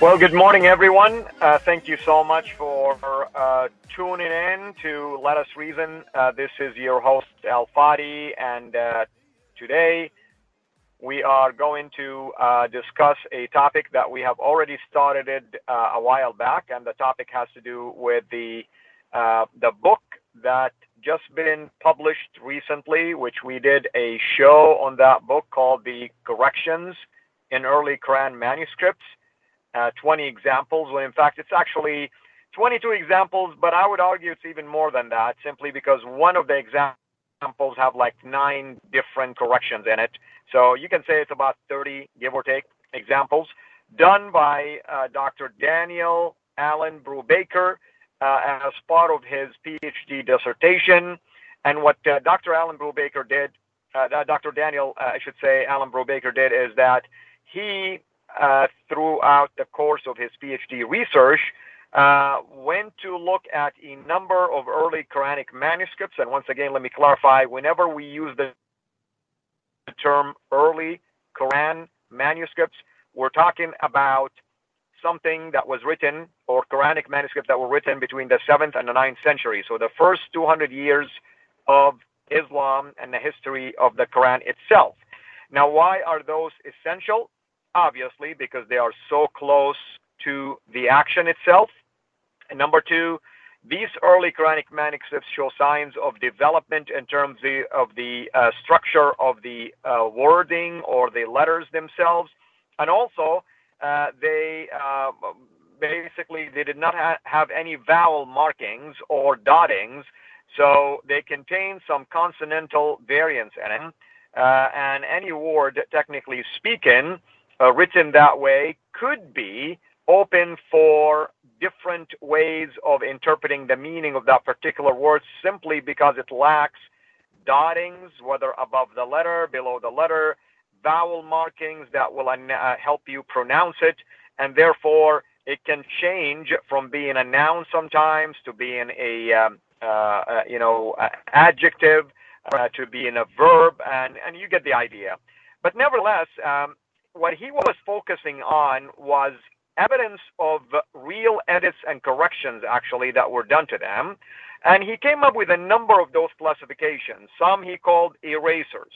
Well, good morning, everyone. Uh, thank you so much for uh, tuning in to Let Us Reason. Uh, this is your host, Al Fadi, and uh, today we are going to uh, discuss a topic that we have already started it, uh, a while back, and the topic has to do with the the book that just been published recently, which we did a show on that book called "The Corrections in Early Quran Manuscripts." Uh, 20 examples, when in fact it's actually 22 examples, but I would argue it's even more than that, simply because one of the examples have like nine different corrections in it. So you can say it's about 30, give or take, examples done by uh, Dr. Daniel Alan Brubaker uh, as part of his PhD dissertation. And what uh, Dr. Alan Brubaker did, uh, Dr. Daniel, uh, I should say, Alan Brubaker did, is that he uh, throughout the course of his PhD research, uh, went to look at a number of early Quranic manuscripts. And once again, let me clarify whenever we use the term early Quran manuscripts, we're talking about something that was written or Quranic manuscripts that were written between the 7th and the 9th century. So the first 200 years of Islam and the history of the Quran itself. Now, why are those essential? Obviously, because they are so close to the action itself. And number two, these early Quranic manuscripts show signs of development in terms of the uh, structure of the uh, wording or the letters themselves. And also, uh, they uh, basically they did not ha- have any vowel markings or dottings, so they contain some consonantal variants in them. Uh, and any word, technically speaking, uh, written that way could be open for different ways of interpreting the meaning of that particular word simply because it lacks dottings, whether above the letter, below the letter, vowel markings that will uh, help you pronounce it, and therefore it can change from being a noun sometimes to being a um, uh, uh, you know adjective uh, to being a verb, and and you get the idea. But nevertheless, um, what he was focusing on was evidence of real edits and corrections actually that were done to them. And he came up with a number of those classifications. Some he called erasers.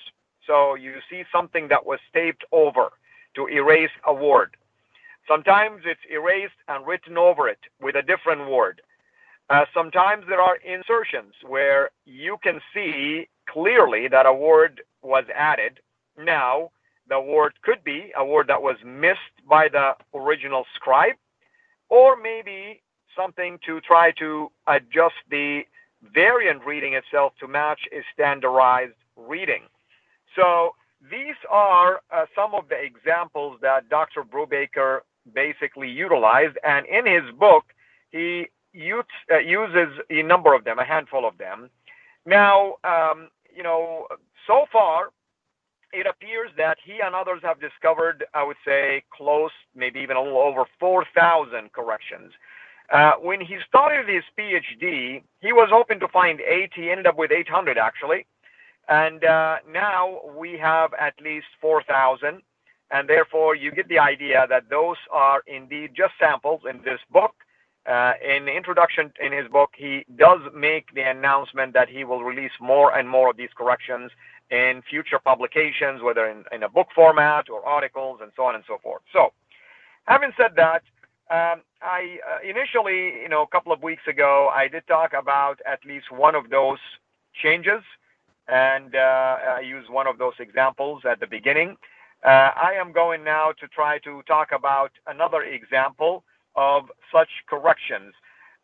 So you see something that was taped over to erase a word. Sometimes it's erased and written over it with a different word. Uh, sometimes there are insertions where you can see clearly that a word was added. Now, the word could be a word that was missed by the original scribe, or maybe something to try to adjust the variant reading itself to match a standardized reading. So these are uh, some of the examples that Dr. Brubaker basically utilized, and in his book, he uh, uses a number of them, a handful of them. Now, um, you know, so far, it appears that he and others have discovered, I would say, close, maybe even a little over 4,000 corrections. Uh, when he started his PhD, he was hoping to find eight. He ended up with 800, actually. And uh, now we have at least 4,000. And therefore, you get the idea that those are indeed just samples in this book. Uh, in the introduction in his book, he does make the announcement that he will release more and more of these corrections in future publications, whether in, in a book format or articles and so on and so forth. So, having said that, um, I uh, initially, you know, a couple of weeks ago, I did talk about at least one of those changes, and uh, I used one of those examples at the beginning. Uh, I am going now to try to talk about another example of such corrections.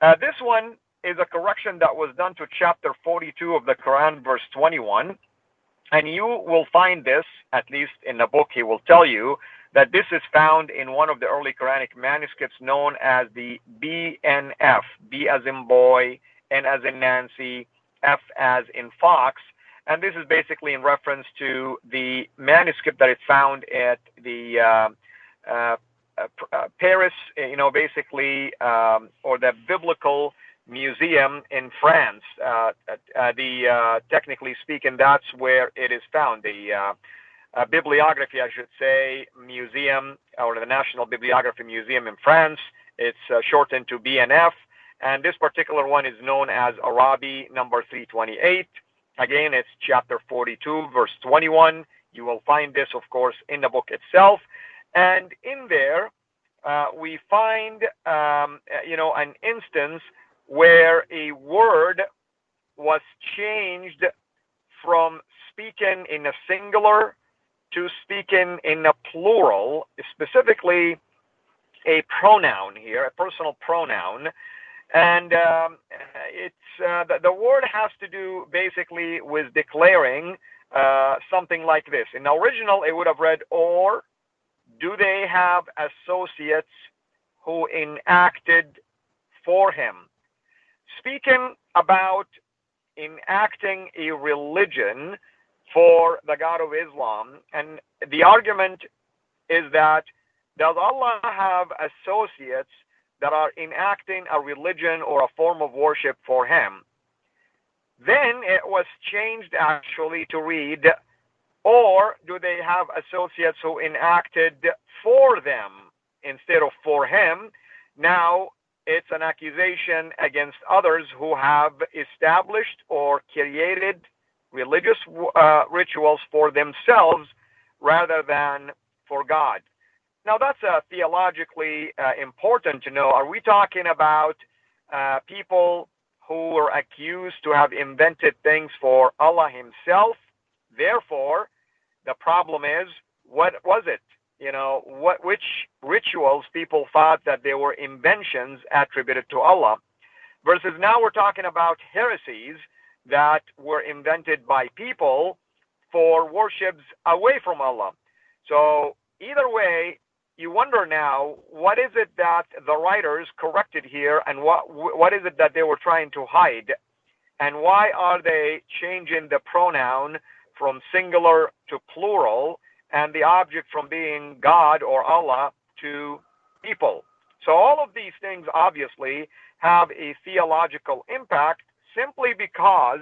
Uh, this one is a correction that was done to chapter 42 of the Quran, verse 21. And you will find this, at least in the book, he will tell you that this is found in one of the early Quranic manuscripts known as the BNF, B as in boy, N as in Nancy, F as in fox. And this is basically in reference to the manuscript that is found at the uh, uh, uh, Paris, you know, basically, um, or the biblical museum in France. Uh, uh, the uh, technically speaking, that's where it is found. The uh, uh, bibliography, I should say, museum or the National Bibliography Museum in France. It's uh, shortened to BNF, and this particular one is known as Arabi number 328. Again, it's chapter 42, verse 21. You will find this, of course, in the book itself, and in there we find, um, you know, an instance where a word was changed from speaking in a singular to speaking in a plural, specifically a pronoun here, a personal pronoun. And um, it's uh, the, the, word has to do basically with declaring uh, something like this. In the original, it would have read, or do they have associates who enacted for him? Speaking about enacting a religion for the God of Islam, and the argument is that does Allah have associates that are enacting a religion or a form of worship for Him? Then it was changed actually to read, or do they have associates who enacted for them instead of for Him? Now, it's an accusation against others who have established or created religious uh, rituals for themselves rather than for God. Now, that's uh, theologically uh, important to know. Are we talking about uh, people who were accused to have invented things for Allah Himself? Therefore, the problem is, what was it? You know, what, which rituals people thought that they were inventions attributed to Allah, versus now we're talking about heresies that were invented by people for worships away from Allah. So either way, you wonder now what is it that the writers corrected here, and what what is it that they were trying to hide, and why are they changing the pronoun from singular to plural? And the object from being God or Allah to people. So all of these things obviously have a theological impact simply because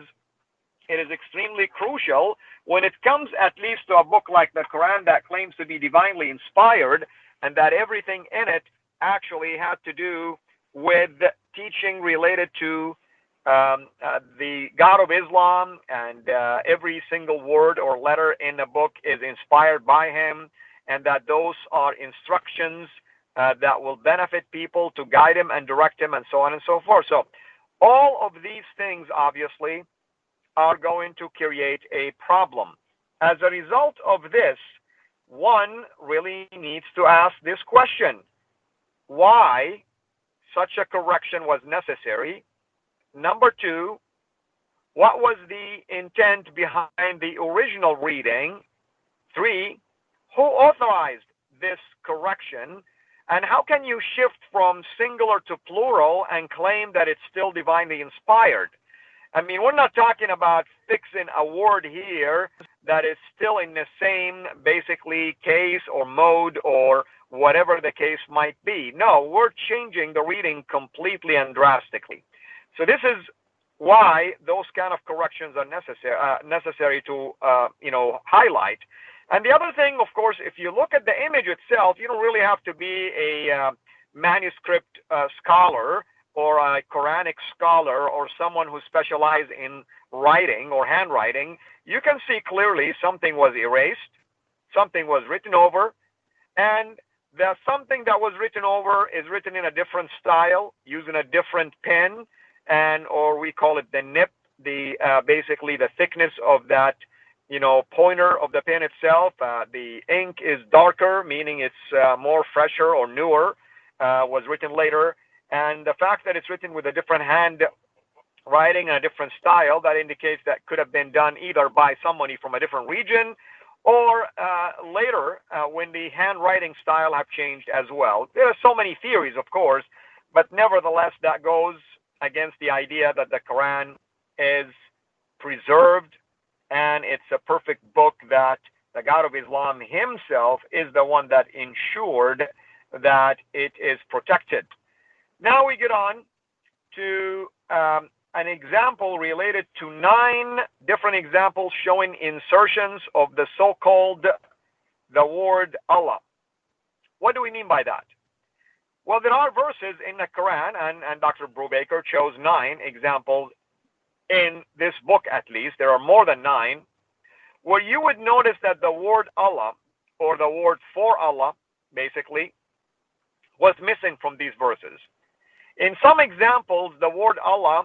it is extremely crucial when it comes at least to a book like the Quran that claims to be divinely inspired and that everything in it actually had to do with teaching related to um, uh, the God of Islam, and uh, every single word or letter in the book is inspired by him, and that those are instructions uh, that will benefit people to guide him and direct him, and so on and so forth. So, all of these things, obviously, are going to create a problem. As a result of this, one really needs to ask this question why such a correction was necessary Number two, what was the intent behind the original reading? Three, who authorized this correction? And how can you shift from singular to plural and claim that it's still divinely inspired? I mean, we're not talking about fixing a word here that is still in the same basically case or mode or whatever the case might be. No, we're changing the reading completely and drastically. So this is why those kind of corrections are necessary uh, necessary to uh, you know highlight. And the other thing, of course, if you look at the image itself, you don't really have to be a uh, manuscript scholar or a Quranic scholar or someone who specializes in writing or handwriting. You can see clearly something was erased, something was written over, and that something that was written over is written in a different style, using a different pen, and or we call it the nib, the uh, basically the thickness of that you know pointer of the pen itself. Uh, the ink is darker, meaning it's uh, more fresher or newer. Uh, was written later, and the fact that it's written with a different hand writing and a different style that indicates that could have been done either by somebody from a different region or uh, later uh, when the handwriting style have changed as well. There are so many theories, of course, but nevertheless, that goes against the idea that the Quran is preserved and it's a perfect book that the God of Islam himself is the one that ensured that it is protected. Now we get on to um, an example related to nine different examples showing insertions of the so-called the word Allah. What do we mean by that? Well, there are verses in the Quran, and, and Dr. Brubaker chose nine examples in this book at least. There are more than nine, where you would notice that the word Allah, or the word for Allah, basically, was missing from these verses. In some examples, the word Allah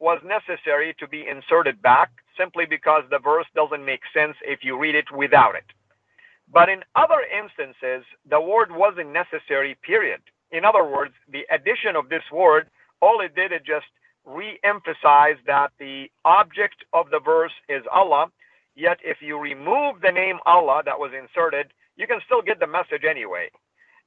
was necessary to be inserted back simply because the verse doesn't make sense if you read it without it. But in other instances, the word wasn't necessary, period. In other words, the addition of this word, all it did is just re-emphasize that the object of the verse is Allah. Yet if you remove the name Allah that was inserted, you can still get the message anyway.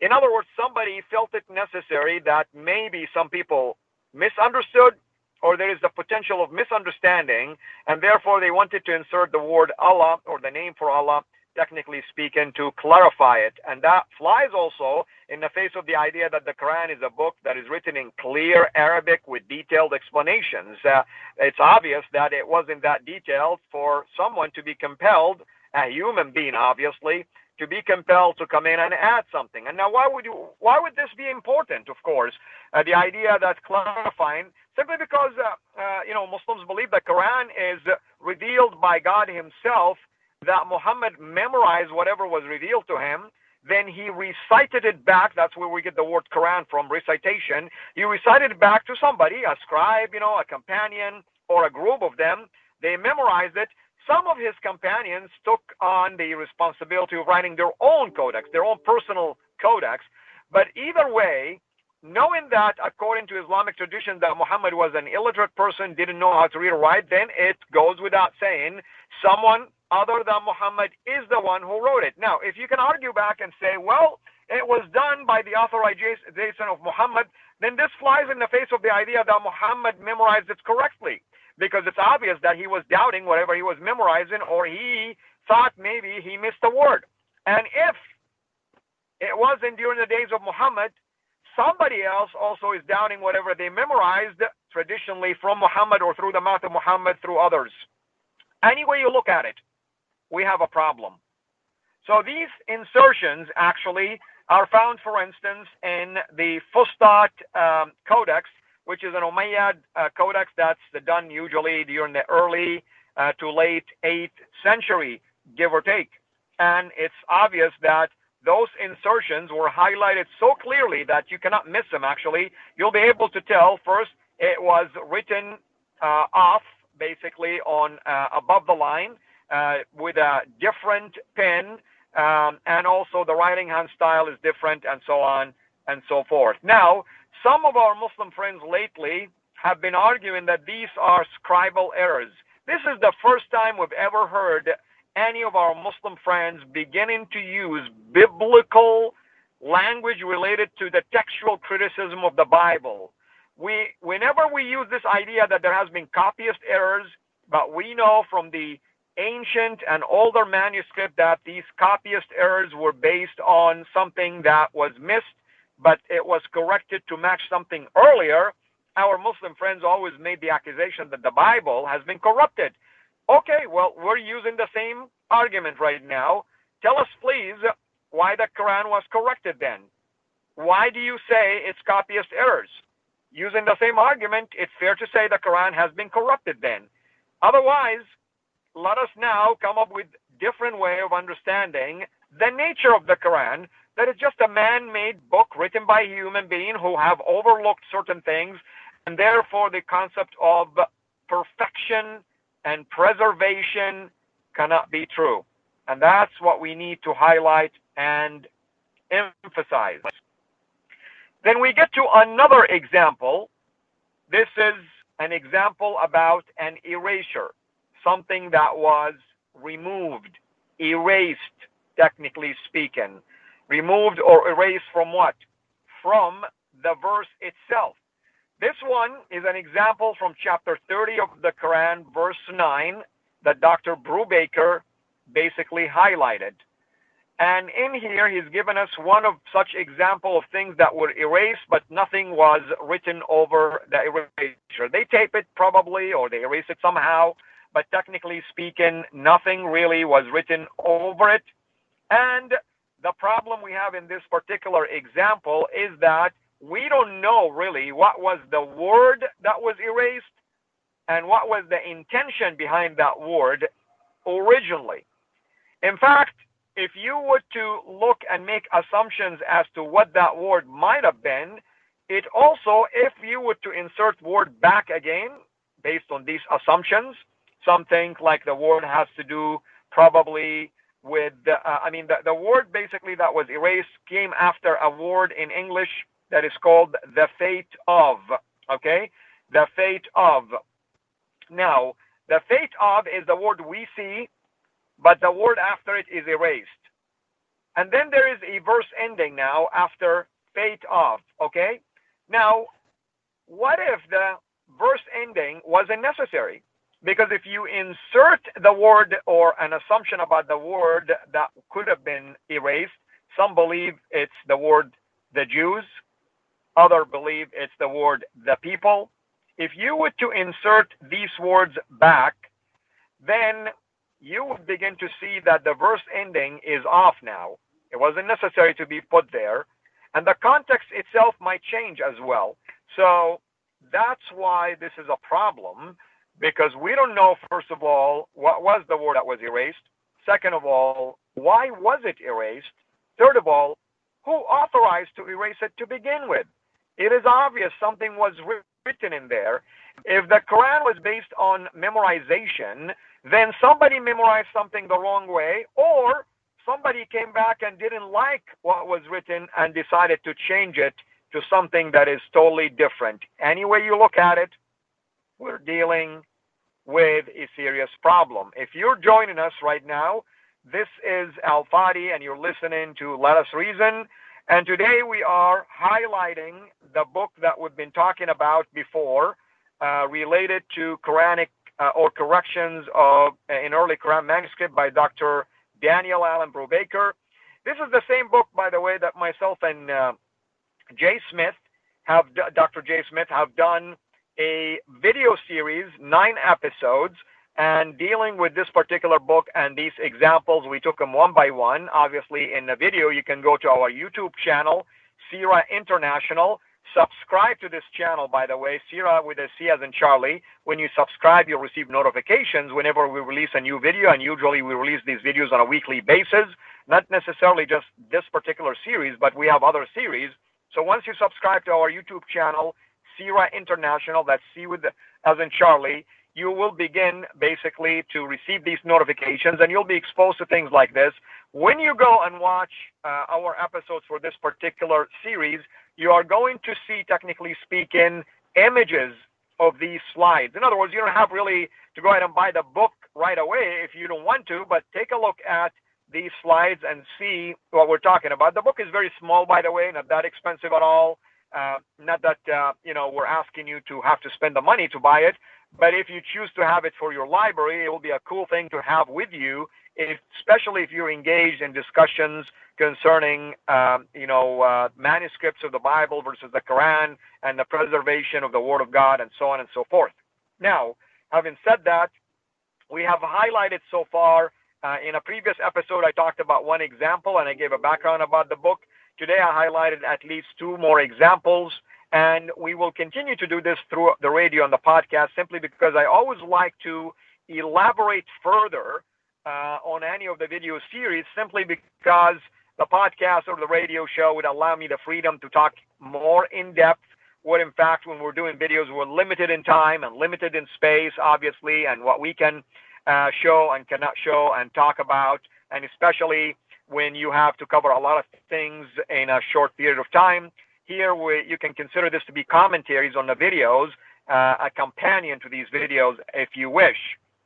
In other words, somebody felt it necessary that maybe some people misunderstood or there is the potential of misunderstanding, and therefore they wanted to insert the word Allah or the name for Allah, technically speaking, to clarify it. And that flies also in the face of the idea that the Quran is a book that is written in clear Arabic with detailed explanations. Uh, it's obvious that it wasn't that detailed for someone to be compelled, a human being obviously, to be compelled to come in and add something. And now, why would you? Why would this be important? Of course, uh, the idea that clarifying simply because uh, uh, you know Muslims believe the Quran is revealed by God Himself. That Muhammad memorized whatever was revealed to him. Then he recited it back. That's where we get the word Quran from, recitation. He recited it back to somebody, a scribe, you know, a companion, or a group of them. They memorized it some of his companions took on the responsibility of writing their own codex, their own personal codex. But either way, knowing that according to Islamic tradition that Muhammad was an illiterate person, didn't know how to read or write, then it goes without saying someone other than Muhammad is the one who wrote it. Now, if you can argue back and say, well, it was done by the authorization of Muhammad, then this flies in the face of the idea that Muhammad memorized it correctly because it's obvious that he was doubting whatever he was memorizing or he thought maybe he missed a word. And if it wasn't during the days of Muhammad, somebody else also is doubting whatever they memorized traditionally from Muhammad or through the mouth of Muhammad through others. Any way you look at it, we have a problem. So these insertions actually are found, for instance, in the Fustat um, Codex, which is an Umayyad uh, codex that's done usually during the early uh, to late 8th century, give or take. And it's obvious that those insertions were highlighted so clearly that you cannot miss them, actually. You'll be able to tell first it was written uh, off, basically, on uh, above the line uh, with a different pen, um, and also the writing hand style is different, and so on and so forth. Now, some of our Muslim friends lately have been arguing that these are scribal errors. This is the first time we've ever heard any of our Muslim friends beginning to use biblical language related to the textual criticism of the Bible. We, whenever we use this idea that there has been copyist errors, but we know from the ancient and older manuscript that these copyist errors were based on something that was missed but it was corrected to match something earlier, our Muslim friends always made the accusation that the Bible has been corrupted. Okay, well, we're using the same argument right now. Tell us, please, why the Quran was corrected then. Why do you say it's copyist errors? Using the same argument, it's fair to say the Quran has been corrupted then. Otherwise, let us now come up with different way of understanding the nature of the Quran that it's just a man-made book written by human being who have overlooked certain things, and therefore the concept of perfection and preservation cannot be true. And that's what we need to highlight and emphasize. Then we get to another example. This is an example about an erasure, something that was removed, erased, technically speaking. Removed or erased from what? From the verse itself. This one is an example from chapter 30 of the Quran, verse 9, that Dr. Brubaker basically highlighted. And in here, he's given us one of such example of things that were erased, but nothing was written over the erasure. They tape it probably, or they erase it somehow, but technically speaking, nothing really was written over it. And the problem we have in this particular example is that we don't know really what was the word that was erased and what was the intention behind that word originally. In fact, if you were to look and make assumptions as to what that word might have been, it also, if you were to insert word back again, based on these assumptions, something like the word has to do probably with, uh, I mean, the, the word basically that was erased came after a word in English that is called the fate of, okay? The fate of. Now, the fate of is the word we see but the word after it is erased. And then there is a verse ending now after fate of, okay? Now, what if the verse ending wasn't necessary? Because if you insert the word or an assumption about the word that could have been erased, some believe it's the word the Jews, other believe it's the word the people. If you were to insert these words back, then you would begin to see that the verse ending is off now. It wasn't necessary to be put there. And the context itself might change as well. So that's why this is a problem because we don't know, first of all, what was the word that was erased. Second of all, why was it erased? Third of all, who authorized to erase it to begin with? It is obvious something was written in there. If the Quran was based on memorization, then somebody memorized something the wrong way, or somebody came back and didn't like what was written and decided to change it to something that is totally different. Any way you look at it, we're dealing with a serious problem. If you're joining us right now, this is Al Fadi, and you're listening to Let Us Reason. And today we are highlighting the book that we've been talking about before, uh, related to Quranic uh, or corrections of an early Quran manuscript by Dr. Daniel Alan Brubaker. This is the same book, by the way, that myself and uh, Jay Smith have, Dr. Jay Smith, have done a video series, nine episodes, and dealing with this particular book and these examples. We took them one by one. Obviously, in the video, you can go to our YouTube channel, CIRA International, Subscribe to this channel, by the way, CIRA with a C as in Charlie. When you subscribe, you'll receive notifications whenever we release a new video, and usually we release these videos on a weekly basis. Not necessarily just this particular series, but we have other series. So once you subscribe to our YouTube channel, CIRA International, that's C with the, as in Charlie, you will begin basically to receive these notifications and you'll be exposed to things like this. When you go and watch uh, our episodes for this particular series, you are going to see, technically speaking, images of these slides. In other words, you don't have really to go ahead and buy the book right away if you don't want to, but take a look at these slides and see what we're talking about. The book is very small, by the way, not that expensive at all. Uh, not that uh, you know we're asking you to have to spend the money to buy it, but if you choose to have it for your library, it will be a cool thing to have with you, if, especially if you're engaged in discussions concerning, um, you know, uh, manuscripts of the Bible versus the Quran and the preservation of the Word of God and so on and so forth. Now, having said that, we have highlighted so far. Uh, in a previous episode, I talked about one example and I gave a background about the book. Today, I highlighted at least two more examples, and we will continue to do this through the radio and the podcast simply because I always like to elaborate further uh, on any of the video series simply because the podcast or the radio show would allow me the freedom to talk more in depth. What, in fact, when we're doing videos, we're limited in time and limited in space, obviously, and what we can uh, show and cannot show and talk about, and especially when you have to cover a lot of things in a short period of time. Here, we, you can consider this to be commentaries on the videos, uh, a companion to these videos, if you wish.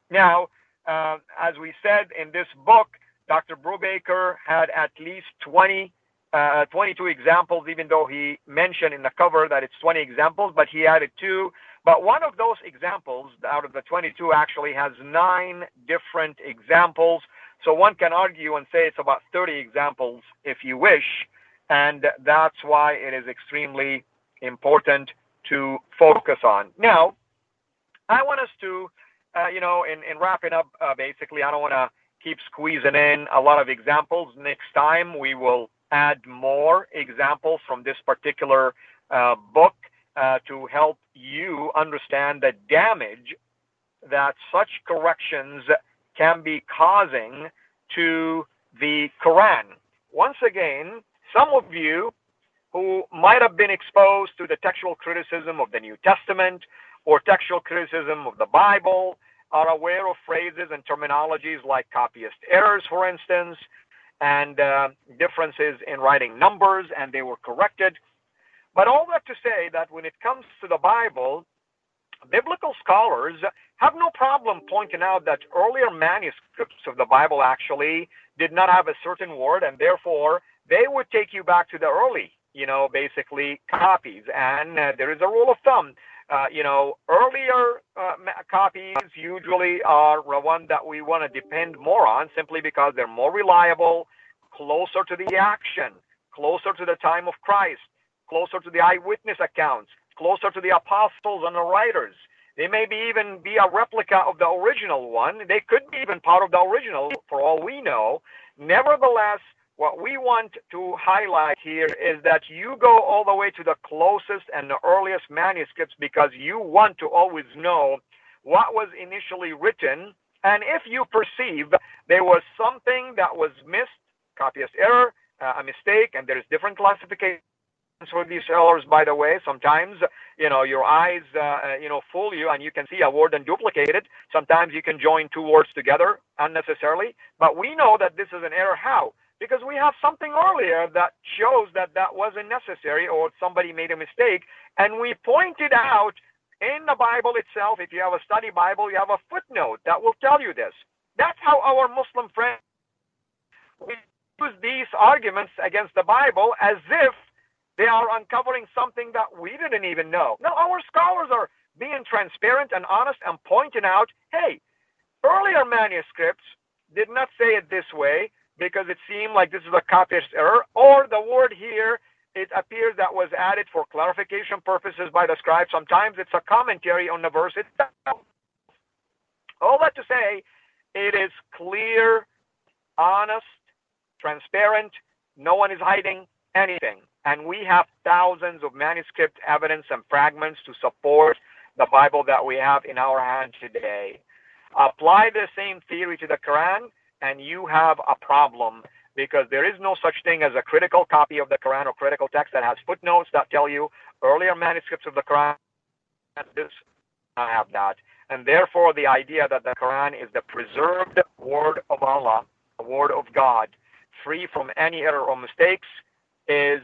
Now, uh, as we said in this book, Dr. Brubaker had at least 20, uh, 22 examples, even though he mentioned in the cover that it's 20 examples, but he added two. But one of those examples out of the 22 actually has nine different examples. So one can argue and say it's about 30 examples if you wish. And that's why it is extremely important to focus on. Now, I want us to, uh, you know, in, in wrapping up, uh, basically, I don't want to keep squeezing in a lot of examples. Next time, we will add more examples from this particular uh, book uh, to help you understand the damage that such corrections can be causing to the Quran. Once again, some of you who might have been exposed to the textual criticism of the New Testament or textual criticism of the Bible are aware of phrases and terminologies like copyist errors, for instance, and uh, differences in writing numbers, and they were corrected. But all that to say that when it comes to the Bible, biblical scholars have no problem pointing out that earlier manuscripts of the Bible actually did not have a certain word, and therefore they would take you back to the early, you know, basically copies. And uh, there is a rule of thumb uh, you know, earlier uh, copies usually are the one that we want to depend more on simply because they're more reliable, closer to the action, closer to the time of Christ, closer to the eyewitness accounts, closer to the apostles and the writers. They may be even be a replica of the original one. They could be even part of the original for all we know. Nevertheless, what we want to highlight here is that you go all the way to the closest and the earliest manuscripts because you want to always know what was initially written. And if you perceive there was something that was missed, copyist error, uh, a mistake, and there's different classifications for these errors, by the way. Sometimes, you know, your eyes, uh, uh, you know, fool you and you can see a word and duplicate it. Sometimes you can join two words together unnecessarily. But we know that this is an error. How? because we have something earlier that shows that that wasn't necessary or somebody made a mistake. And we pointed out in the Bible itself, if you have a study Bible, you have a footnote that will tell you this. That's how our Muslim friends use these arguments against the Bible as if they are uncovering something that we didn't even know. Now, our scholars are being transparent and honest and pointing out, hey, earlier manuscripts did not say it this way because it seemed like this is a copyist error, or the word here it appears that was added for clarification purposes by the scribe. Sometimes it's a commentary on the verse itself. All that to say, it is clear, honest, transparent. No one is hiding anything. And we have thousands of manuscript evidence and fragments to support the Bible that we have in our hand today. Apply the same theory to the Quran, and you have a problem because there is no such thing as a critical copy of the Quran or critical text that has footnotes that tell you earlier manuscripts of the Quran this have that. And therefore the idea that the Quran is the preserved word of Allah, the word of God, free from any error or mistakes is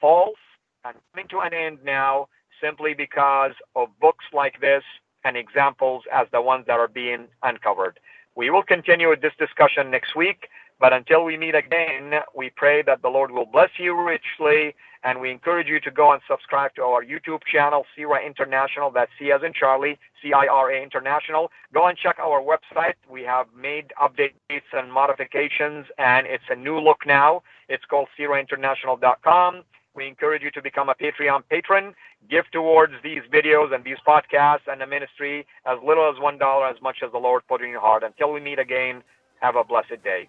false and coming to an end now simply because of books like this and examples as the ones that are being uncovered. We will continue with this discussion next week, but until we meet again, we pray that the Lord will bless you richly, and we encourage you to go and subscribe to our YouTube channel, CIRA International. That's C as in Charlie, C-I-R-A International. Go and check our website. We have made updates and modifications, and it's a new look now. It's called CIRAInternational.com. We encourage you to become a Patreon patron. Give towards these videos and these podcasts and the ministry as little as $1, as much as the Lord put in your heart. Until we meet again, have a blessed day.